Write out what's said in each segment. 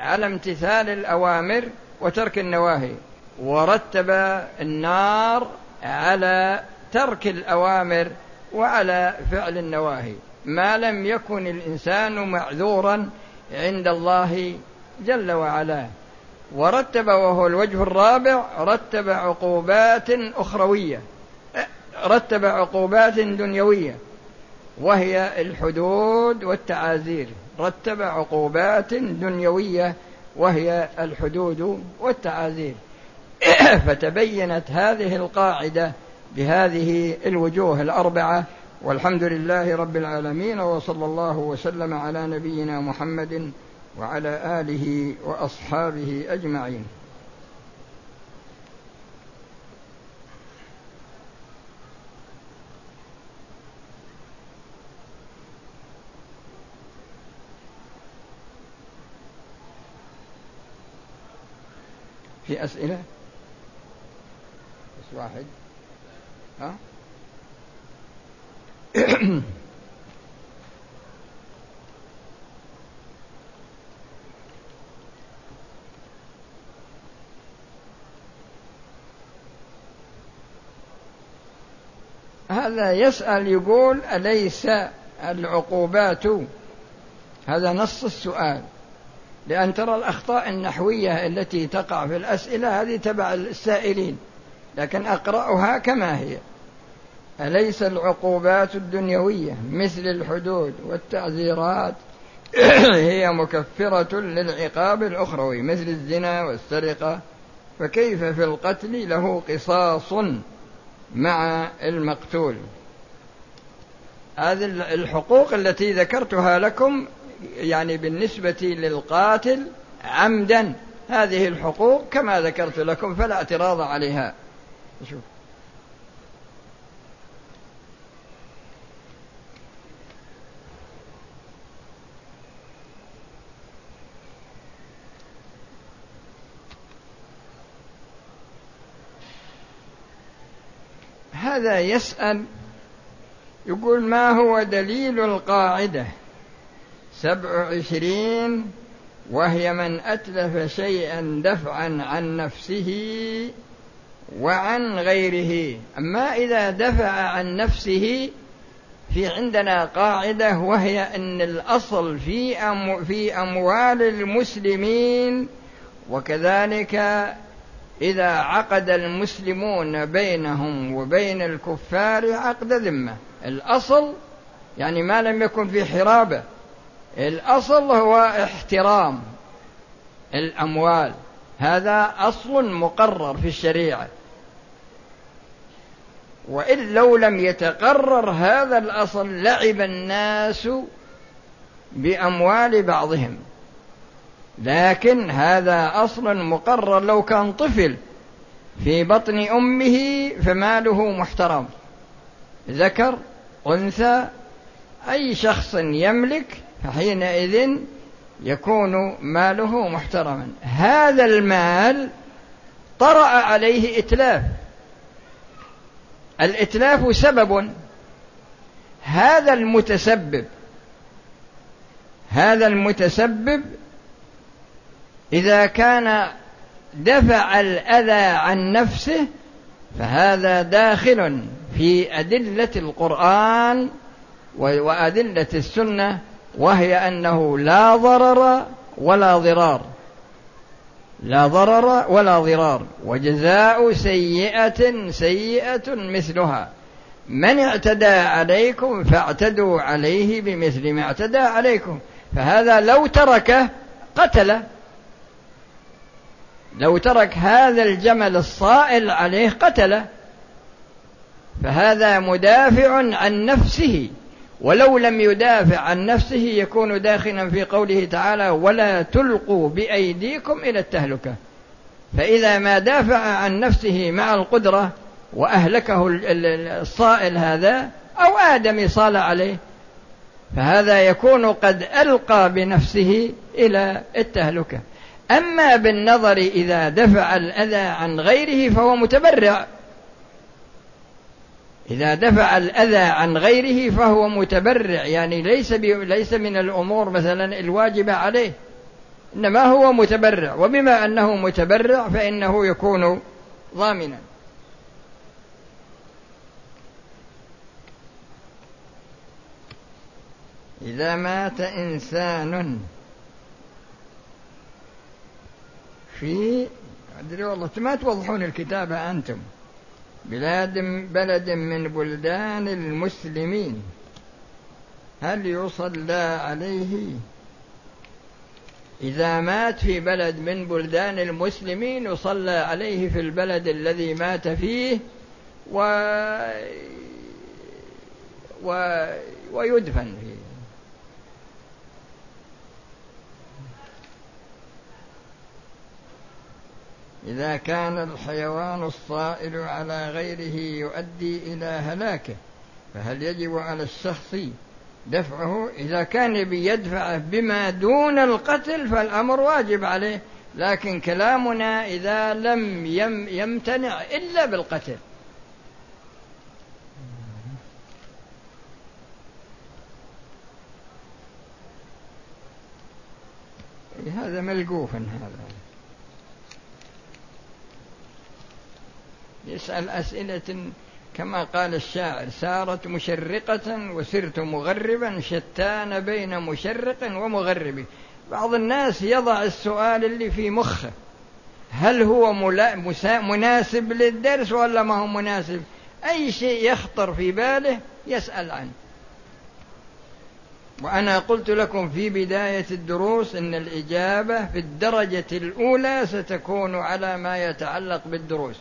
على امتثال الأوامر وترك النواهي ورتب النار على ترك الأوامر وعلى فعل النواهي. ما لم يكن الإنسان معذورا عند الله جل وعلا. ورتب وهو الوجه الرابع رتب عقوبات أخروية. رتب عقوبات دنيوية. وهي الحدود والتعازير رتب عقوبات دنيوية وهي الحدود والتعازير. فتبينت هذه القاعدة بهذه الوجوه الأربعة والحمد لله رب العالمين وصلى الله وسلم على نبينا محمد وعلى آله وأصحابه أجمعين. في أسئلة؟ بس واحد. ها؟ هذا يسأل يقول أليس العقوبات؟ هذا نص السؤال. لأن ترى الأخطاء النحوية التي تقع في الأسئلة هذه تبع السائلين لكن أقرأها كما هي. أليس العقوبات الدنيوية مثل الحدود والتعذيرات هي مكفرة للعقاب الأخروي مثل الزنا والسرقة؟ فكيف في القتل له قصاص مع المقتول؟ هذه الحقوق التي ذكرتها لكم يعني بالنسبة للقاتل عمدا. هذه الحقوق كما ذكرت لكم فلا اعتراض عليها. شوف. هذا يسأل يقول ما هو دليل القاعدة؟ سبع وعشرين وهي من أتلف شيئا دفعا عن نفسه وعن غيره. أما إذا دفع عن نفسه في عندنا قاعدة وهي أن الأصل في أمو في أموال المسلمين وكذلك إذا عقد المسلمون بينهم وبين الكفار عقد ذمة. الأصل يعني ما لم يكن في حرابة. الأصل هو احترام الأموال. هذا أصل مقرر في الشريعة. وإن لو لم يتقرر هذا الأصل لعب الناس بأموال بعضهم. لكن هذا أصل مقرر لو كان طفل في بطن أمه فماله محترم. ذكر أنثى أي شخص يملك فحينئذ يكون ماله محترما. هذا المال طرأ عليه إتلاف. الإتلاف سبب. هذا المتسبب. هذا المتسبب إذا كان دفع الأذى عن نفسه فهذا داخل في أدلة القرآن وأدلة السنة وهي أنه لا ضرر ولا ضرار. لا ضرر ولا ضرار. وجزاء سيئة سيئة مثلها. من اعتدى عليكم فاعتدوا عليه بمثل ما اعتدى عليكم. فهذا لو تركه قتله. لو ترك هذا الجمل الصائل عليه قتله. فهذا مدافع عن نفسه. ولو لم يدافع عن نفسه يكون داخلا في قوله تعالى ولا تلقوا بأيديكم إلى التهلكة. فإذا ما دافع عن نفسه مع القدرة وأهلكه الصائل هذا أو ادمي صال عليه فهذا يكون قد ألقى بنفسه إلى التهلكة. أما بالنظر إذا دفع الأذى عن غيره فهو متبرع. إذا دفع الأذى عن غيره فهو متبرع يعني ليس ليس من الأمور مثلا الواجبة عليه إنما هو متبرع وبما أنه متبرع فإنه يكون ضامنا. إذا مات إنسان في أدري والله ما توضحون الكتابة أنتم؟ بلاد بلد من بلدان المسلمين. هل يصلى عليه؟ إذا مات في بلد من بلدان المسلمين يصلى عليه في البلد الذي مات فيه و... و... ويدفن فيه. إذا كان الحيوان الصائل على غيره يؤدي إلى هلاكه فهل يجب على الشخص دفعه؟ إذا كان بيدفعه بما دون القتل فالأمر واجب عليه لكن كلامنا إذا لم يمتنع إلا بالقتل. هذا ملقوف هذا. يسأل أسئلة كما قال الشاعر سارت مشرقة وسرت مغربا شتان بين مشرق ومغرب. بعض الناس يضع السؤال اللي في مخه هل هو مناسب للدرس ولا ما هو مناسب؟ أي شيء يخطر في باله يسأل عنه. وأنا قلت لكم في بداية الدروس أن الإجابة في الدرجة الأولى ستكون على ما يتعلق بالدروس.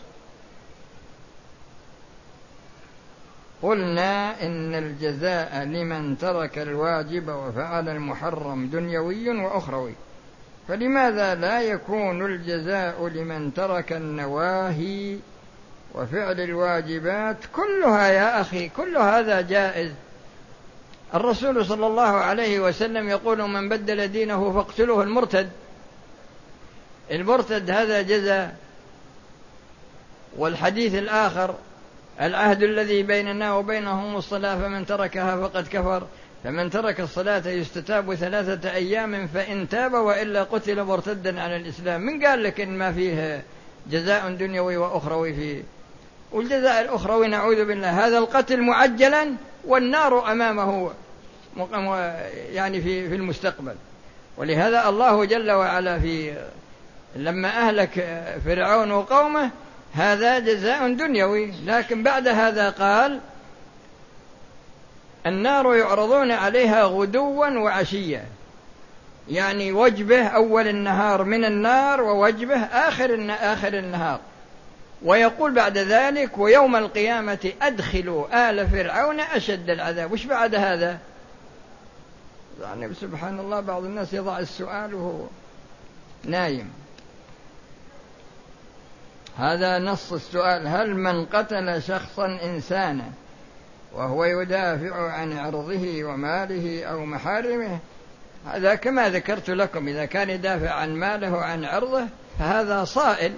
قلنا إن الجزاء لمن ترك الواجب وفعل المحرم دنيوي وأخروي. فلماذا لا يكون الجزاء لمن ترك النواهي وفعل الواجبات كلها يا أخي كل هذا جائز؟ الرسول صلى الله عليه وسلم يقول من بدل دينه فاقتلوه المرتد. المرتد هذا جزاء. والحديث الآخر العهد الذي بيننا وبينهم الصلاة فمن تركها فقد كفر. فمن ترك الصلاة يستتاب ثلاثة أيام فإن تاب وإلا قتل مرتدا على الإسلام. من قال لك إن ما فيه جزاء دنيوي وأخروي فيه؟ والجزاء الأخروي نعوذ بالله. هذا القتل معجلا والنار أمامه يعني في في المستقبل. ولهذا الله جل وعلا في لما أهلك فرعون وقومه هذا جزاء دنيوي. لكن بعد هذا قال النار يعرضون عليها غدوا وعشيا. يعني وجبه أول النهار من النار ووجبه آخر آخر النهار. ويقول بعد ذلك ويوم القيامة أدخلوا آل فرعون أشد العذاب. وش بعد هذا؟ يعني سبحان الله بعض الناس يضع السؤال وهو نايم. هذا نص السؤال هل من قتل شخصا إنسانا وهو يدافع عن عرضه وماله أو محارمه هذا كما ذكرت لكم إذا كان يدافع عن ماله وعن عرضه فهذا صائل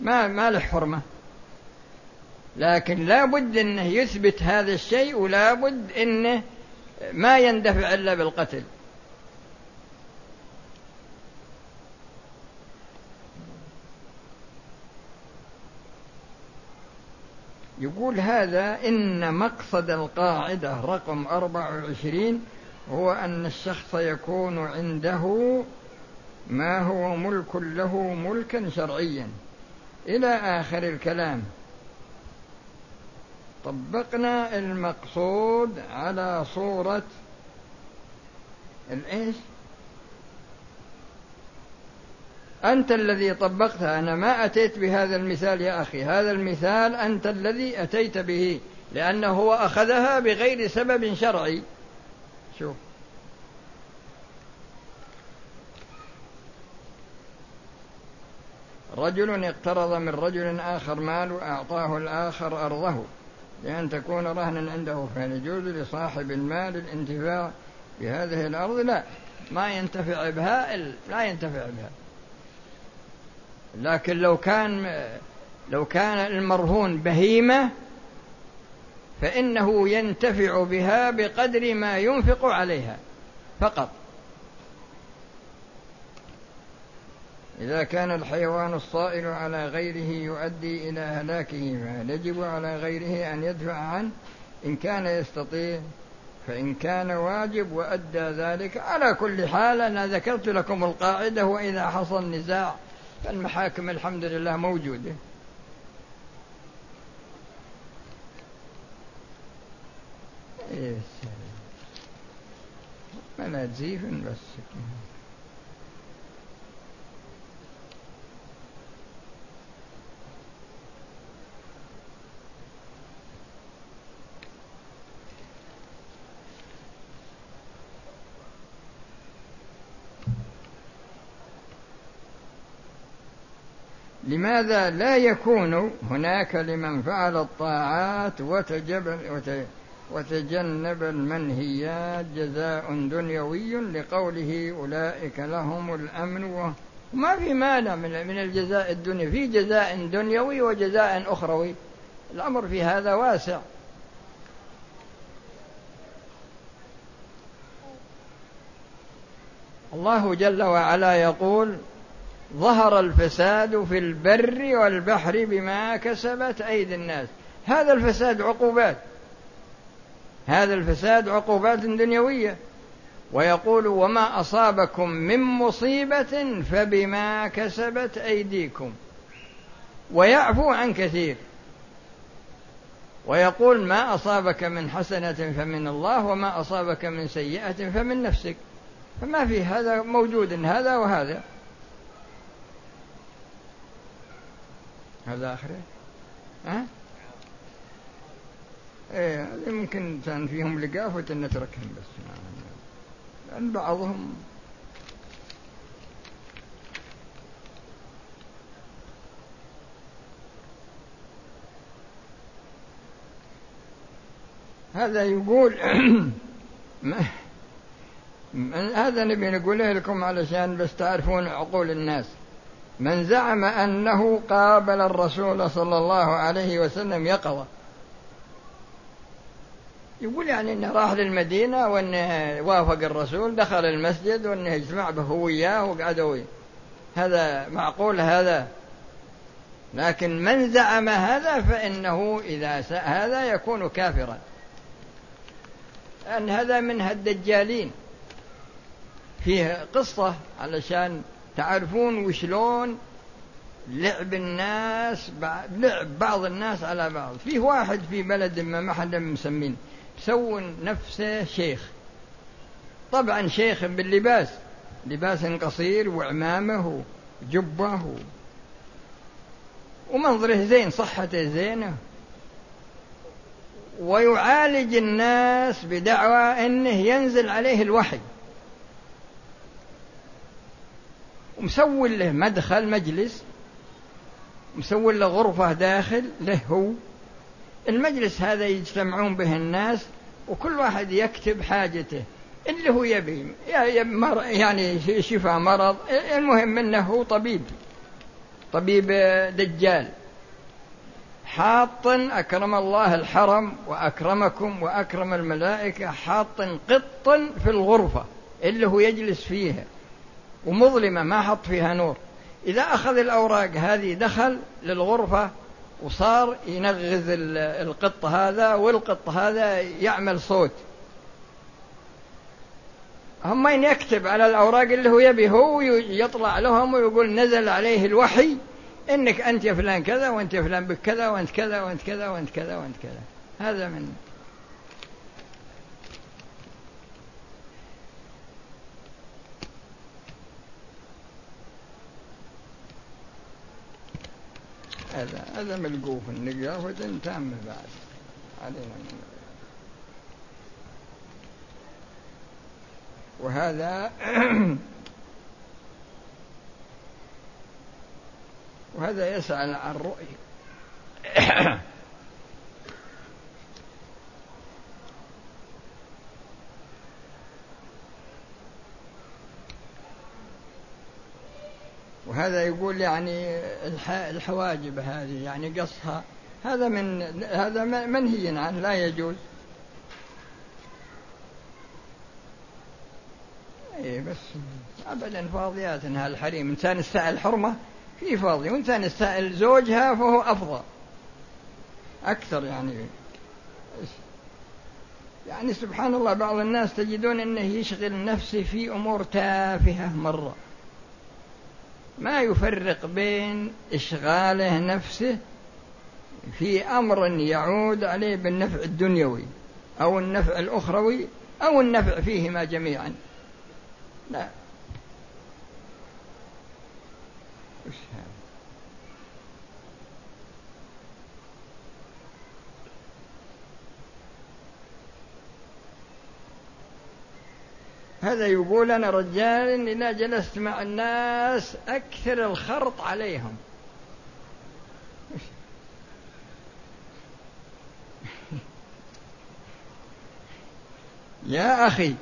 ما ما له حرمة. لكن لا بد أنه يثبت هذا الشيء ولا بد أنه ما يندفع إلا بالقتل. يقول هذا إن مقصد القاعدة رقم 24 هو أن الشخص يكون عنده ما هو ملك له ملكا شرعيا إلى آخر الكلام طبقنا المقصود على صورة الإيش؟ أنت الذي طبقتها أنا ما أتيت بهذا المثال يا أخي. هذا المثال أنت الذي أتيت به لأنه هو أخذها بغير سبب شرعي. شوف. رجل اقترض من رجل آخر مال وأعطاه الآخر أرضه لأن تكون رهنا عنده فهل يجوز لصاحب المال الانتفاع بهذه الأرض. لا ما ينتفع بها لا ينتفع بها. لكن لو كان لو كان المرهون بهيمة فإنه ينتفع بها بقدر ما ينفق عليها فقط. إذا كان الحيوان الصائل على غيره يؤدي إلى هلاكه فهل يجب على غيره أن يدفع عنه. إن كان يستطيع فإن كان واجب وأدى ذلك. على كل حال أنا ذكرت لكم القاعدة وإذا حصل نزاع فالمحاكم الحمد لله موجودة. إيه ما تزيف بس. لماذا لا يكون هناك لمن فعل الطاعات وتجنب المنهيات جزاء دنيوي لقوله أولئك لهم الأمن وما في مانع من الجزاء الدنيوي. في جزاء دنيوي وجزاء أخروي. الأمر في هذا واسع. الله جل وعلا يقول ظهر الفساد في البر والبحر بما كسبت أيدي الناس. هذا الفساد عقوبات. هذا الفساد عقوبات دنيوية. ويقول وما أصابكم من مصيبة فبما كسبت أيديكم. ويعفو عن كثير. ويقول ما أصابك من حسنة فمن الله وما أصابك من سيئة فمن نفسك. فما في هذا موجود هذا وهذا. هذا آخره ها؟ إيه يمكن كان فيهم لقافة نتركهم بس. لأن بعضهم هذا يقول هذا نبي نقوله لكم علشان بس تعرفون عقول الناس. من زعم أنه قابل الرسول صلى الله عليه وسلم يقظة. يقول يعني إنه راح للمدينة وإنه وافق الرسول دخل المسجد وإنه اجتمع به هو وياه وقعدوا هذا معقول هذا؟ لكن من زعم هذا فإنه إذا هذا يكون كافرا. لأن هذا من الدجالين فيه قصة علشان تعرفون وشلون لعب الناس لعب بعض الناس على بعض. فيه واحد في بلد ما ما حدا مسمين. مسوون نفسه شيخ. طبعا شيخ باللباس. لباس قصير وعمامه وجبه ومنظره زين صحته زينة. ويعالج الناس بدعوى إنه ينزل عليه الوحي. ومسوي له مدخل مجلس. مسوي له غرفة داخل له هو. المجلس هذا يجتمعون به الناس وكل واحد يكتب حاجته. اللي هو يبي يعني شفاء مرض. المهم إنه هو طبيب. طبيب دجال. حاط أكرم الله الحرم وأكرمكم وأكرم الملائكة حاط قط في الغرفة اللي هو يجلس فيها. ومظلمة ما حط فيها نور. إذا أخذ الأوراق هذه دخل للغرفة وصار ينغز القط هذا والقط هذا يعمل صوت. هم يكتب على الأوراق اللي هو يبي هو يطلع لهم ويقول نزل عليه الوحي إنك أنت يا فلان كذا وأنت يا فلان بك كذا وأنت كذا وأنت كذا وأنت كذا وأنت كذا. هذا من هذا هذا ملقوف النقافة تامة بعد. علينا. من وهذا وهذا يسأل عن رؤية وهذا يقول يعني الحواجب هذه يعني قصها. هذا من هذا منهي عنه لا يجوز. إيه، بس أبدا فاضيات. إنها الحريم. إنسان يستاهل حرمة في فاضي وإنسان يستاهل زوجها فهو أفضل. أكثر يعني. يعني سبحان الله بعض الناس تجدون أنه يشغل نفسه في أمور تافهة مرة. ما يفرق بين إشغاله نفسه في أمر يعود عليه بالنفع الدنيوي أو النفع الأخروي أو النفع فيهما جميعا. لا. وش هذا هذا يقول أنا رجال إذا جلست مع الناس أكثر الخرط عليهم. يا أخي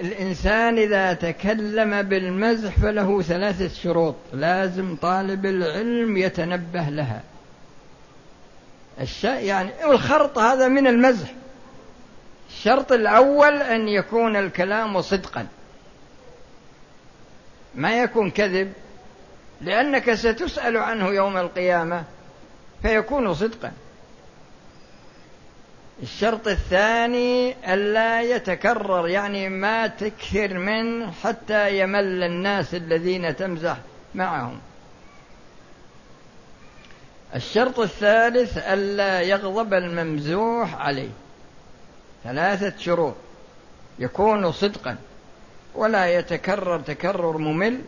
الإنسان إذا تكلم بالمزح فله ثلاثة شروط. لازم طالب العلم يتنبه لها. الشيء يعني والخرط هذا من المزح. الشرط الأول أن يكون الكلام صدقا. ما يكون كذب؟ لأنك ستسأل عنه يوم القيامة فيكون صدقا. الشرط الثاني ألا يتكرر يعني ما تكثر منه حتى يمل الناس الذين تمزح معهم. الشرط الثالث ألا يغضب الممزوح عليه. ثلاثة شروط. يكون صدقا ولا يتكرر تكرر ممل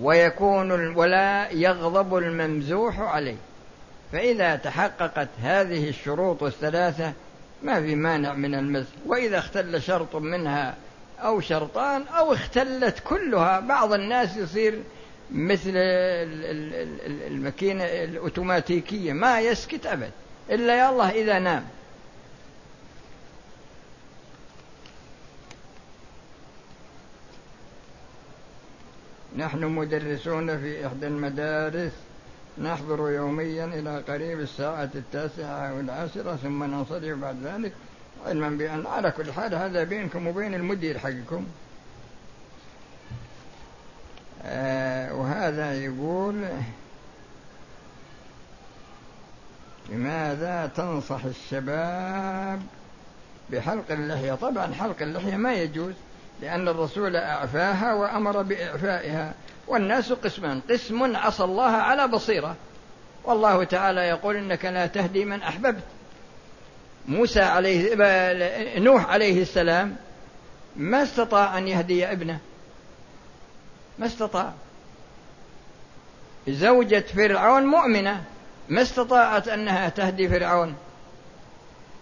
ويكون ولا يغضب الممزوح عليه. فإذا تحققت هذه الشروط الثلاثة ما في مانع من المزح. وإذا اختل شرط منها أو شرطان أو اختلت كلها بعض الناس يصير مثل الماكينة الأوتوماتيكية ما يسكت أبد. إلا يا الله إذا نام. نحن مدرسون في إحدى المدارس. نحضر يوميا إلى قريب الساعة التاسعة أو العاشرة ثم ننصرف بعد ذلك علما بأن على كل حال هذا بينكم وبين المدير حقكم. آه وهذا يقول لماذا تنصح الشباب بحلق اللحية؟ طبعا حلق اللحية ما يجوز. لأن الرسول أعفاها وأمر بإعفائها. والناس قسمان. قسم عصى الله على بصيرة. والله تعالى يقول إنك لا تهدي من أحببت. موسى عليه نوح عليه السلام ما استطاع أن يهدي ابنه. ما استطاع. زوجة فرعون مؤمنة. ما استطاعت أنها تهدي فرعون.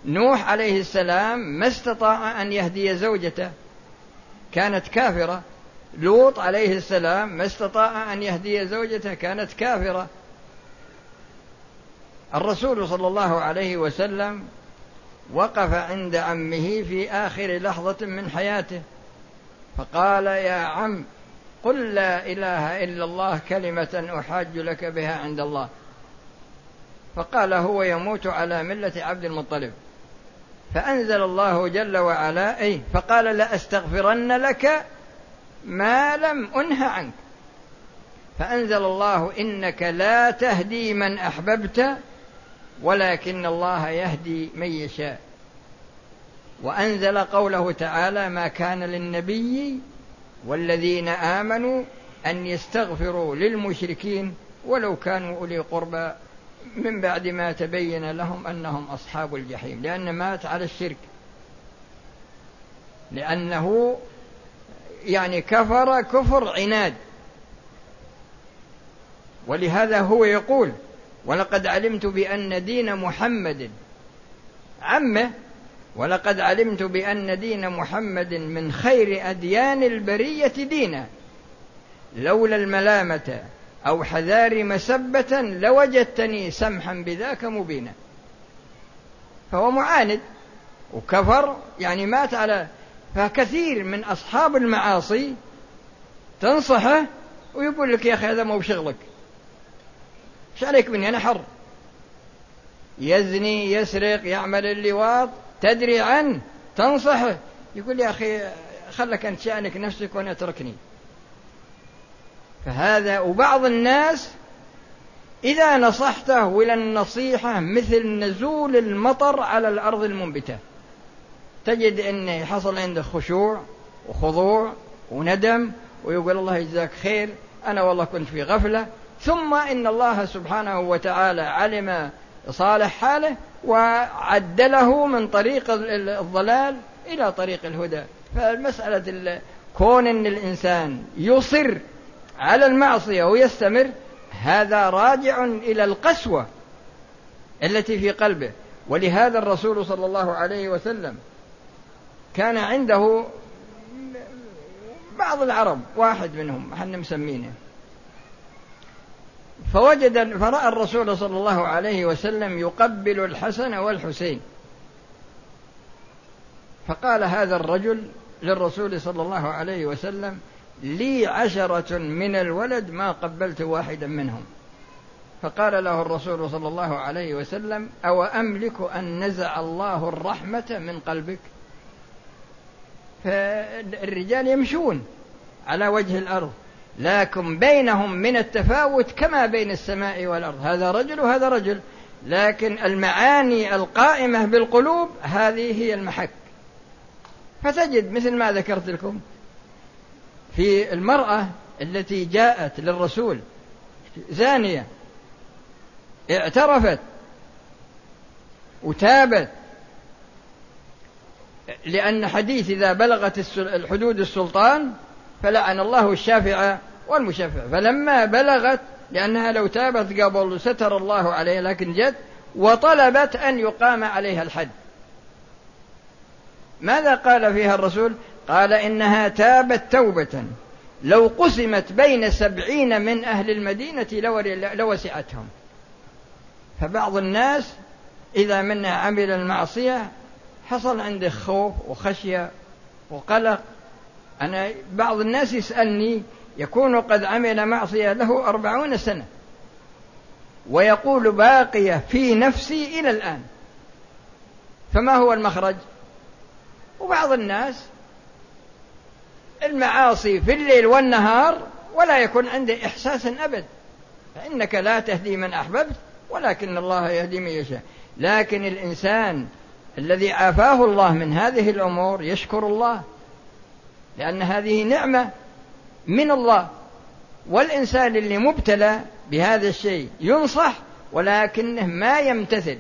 نوح عليه السلام ما استطاع أن يهدي زوجته. كانت كافرة. لوط عليه السلام ما استطاع أن يهدي زوجته كانت كافرة. الرسول صلى الله عليه وسلم وقف عند عمه في آخر لحظة من حياته فقال يا عم قل لا إله إلا الله كلمة أحاج لك بها عند الله. فقال هو يموت على ملة عبد المطلب. فأنزل الله جل وعلا أي فقال لأستغفرن لك ما لم أنه عنك. فأنزل الله إنك لا تهدي من أحببت ولكن الله يهدي من يشاء. وأنزل قوله تعالى ما كان للنبي والذين آمنوا أن يستغفروا للمشركين ولو كانوا أولي قربى من بعد ما تبين لهم أنهم أصحاب الجحيم لأن مات على الشرك. لأنه يعني كفر كفر عناد. ولهذا هو يقول ولقد علمت بأن دين محمد عمه ولقد علمت بأن دين محمد من خير أديان البرية دينا لولا الملامة أو حذار مسبة لوجدتني سمحا بذاك مبينا. فهو معاند وكفر يعني مات على فكثير من أصحاب المعاصي تنصحه ويقول لك يا أخي هذا مو بشغلك. إيش عليك مني؟ أنا حر. يزني يسرق يعمل اللواط تدري عنه تنصحه. يقول يا أخي خلك أنت شأنك نفسك وأنا أتركني. فهذا وبعض الناس إذا نصحته إلى النصيحة مثل نزول المطر على الأرض المنبتة. تجد أنه حصل عنده خشوع وخضوع وندم ويقول الله يجزاك خير أنا والله كنت في غفلة. ثم إن الله سبحانه وتعالى علم صالح حاله وعدله من طريق الضلال إلى طريق الهدى. فالمسألة كون أن الإنسان يصر على المعصية ويستمر هذا راجع إلى القسوة التي في قلبه. ولهذا الرسول صلى الله عليه وسلم كان عنده بعض العرب واحد منهم إحنا مسمينه. فوجد فرأى الرسول صلى الله عليه وسلم يقبل الحسن والحسين. فقال هذا الرجل للرسول صلى الله عليه وسلم لي عشرة من الولد ما قبلت واحدا منهم. فقال له الرسول صلى الله عليه وسلم أو أملك أن نزع الله الرحمة من قلبك؟ فالرجال يمشون على وجه الأرض لكن بينهم من التفاوت كما بين السماء والأرض. هذا رجل وهذا رجل. لكن المعاني القائمة بالقلوب هذه هي المحك. فتجد مثل ما ذكرت لكم في المرأة التي جاءت للرسول زانية اعترفت وتابت لأن حديث إذا بلغت الحدود السلطان فلعن الله الشافع والمشفع فلما بلغت لأنها لو تابت قبل ستر الله عليها لكن جت وطلبت أن يقام عليها الحد. ماذا قال فيها الرسول؟ قال إنها تابت توبة. لو قسمت بين سبعين من أهل المدينة لوسعتهم فبعض الناس إذا منا عمل المعصية حصل عنده خوف وخشية وقلق. أنا بعض الناس يسألني يكون قد عمل معصية له أربعون سنة. ويقول باقية في نفسي إلى الآن. فما هو المخرج؟ وبعض الناس المعاصي في الليل والنهار ولا يكون عنده إحساس أبد. فإنك لا تهدي من أحببت ولكن الله يهدي من يشاء. لكن الإنسان الذي عافاه الله من هذه الأمور يشكر الله لأن هذه نعمة من الله. والإنسان اللي مبتلى بهذا الشيء ينصح ولكنه ما يمتثل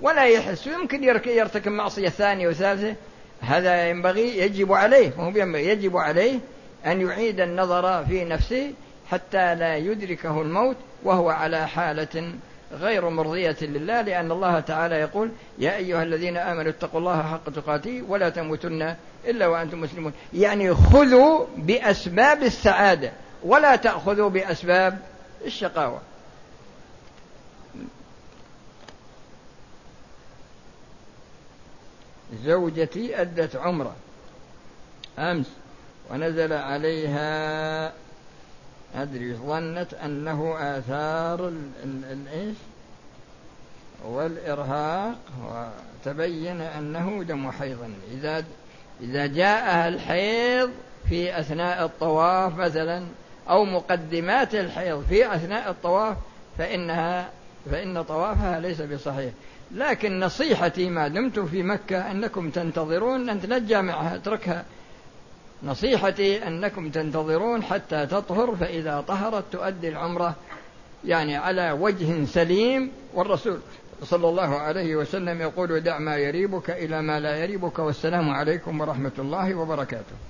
ولا يحس. يمكن يرتكب معصية ثانية وثالثة هذا ينبغي يجب عليه وهو يجب عليه أن يعيد النظر في نفسه حتى لا يدركه الموت وهو على حالة غير مرضية لله لأن الله تعالى يقول يا أيها الذين آمنوا اتقوا الله حق تقاته ولا تموتن إلا وأنتم مسلمون. يعني خذوا بأسباب السعادة ولا تأخذوا بأسباب الشقاوة. زوجتي أدت عمرة. أمس ونزل عليها أدري ظنت أنه آثار الإيش والإرهاق وتبين أنه دم حيض إذا إذا جاءها الحيض في أثناء الطواف مثلا أو مقدمات الحيض في أثناء الطواف فإنها فإن طوافها ليس بصحيح. لكن نصيحتي ما دمتم في مكة أنكم تنتظرون أن لا تجامعها أتركها. نصيحتي أنكم تنتظرون حتى تطهر فإذا طهرت تؤدي العمرة يعني على وجه سليم. والرسول صلى الله عليه وسلم يقول دع ما يريبك إلى ما لا يريبك. والسلام عليكم ورحمة الله وبركاته.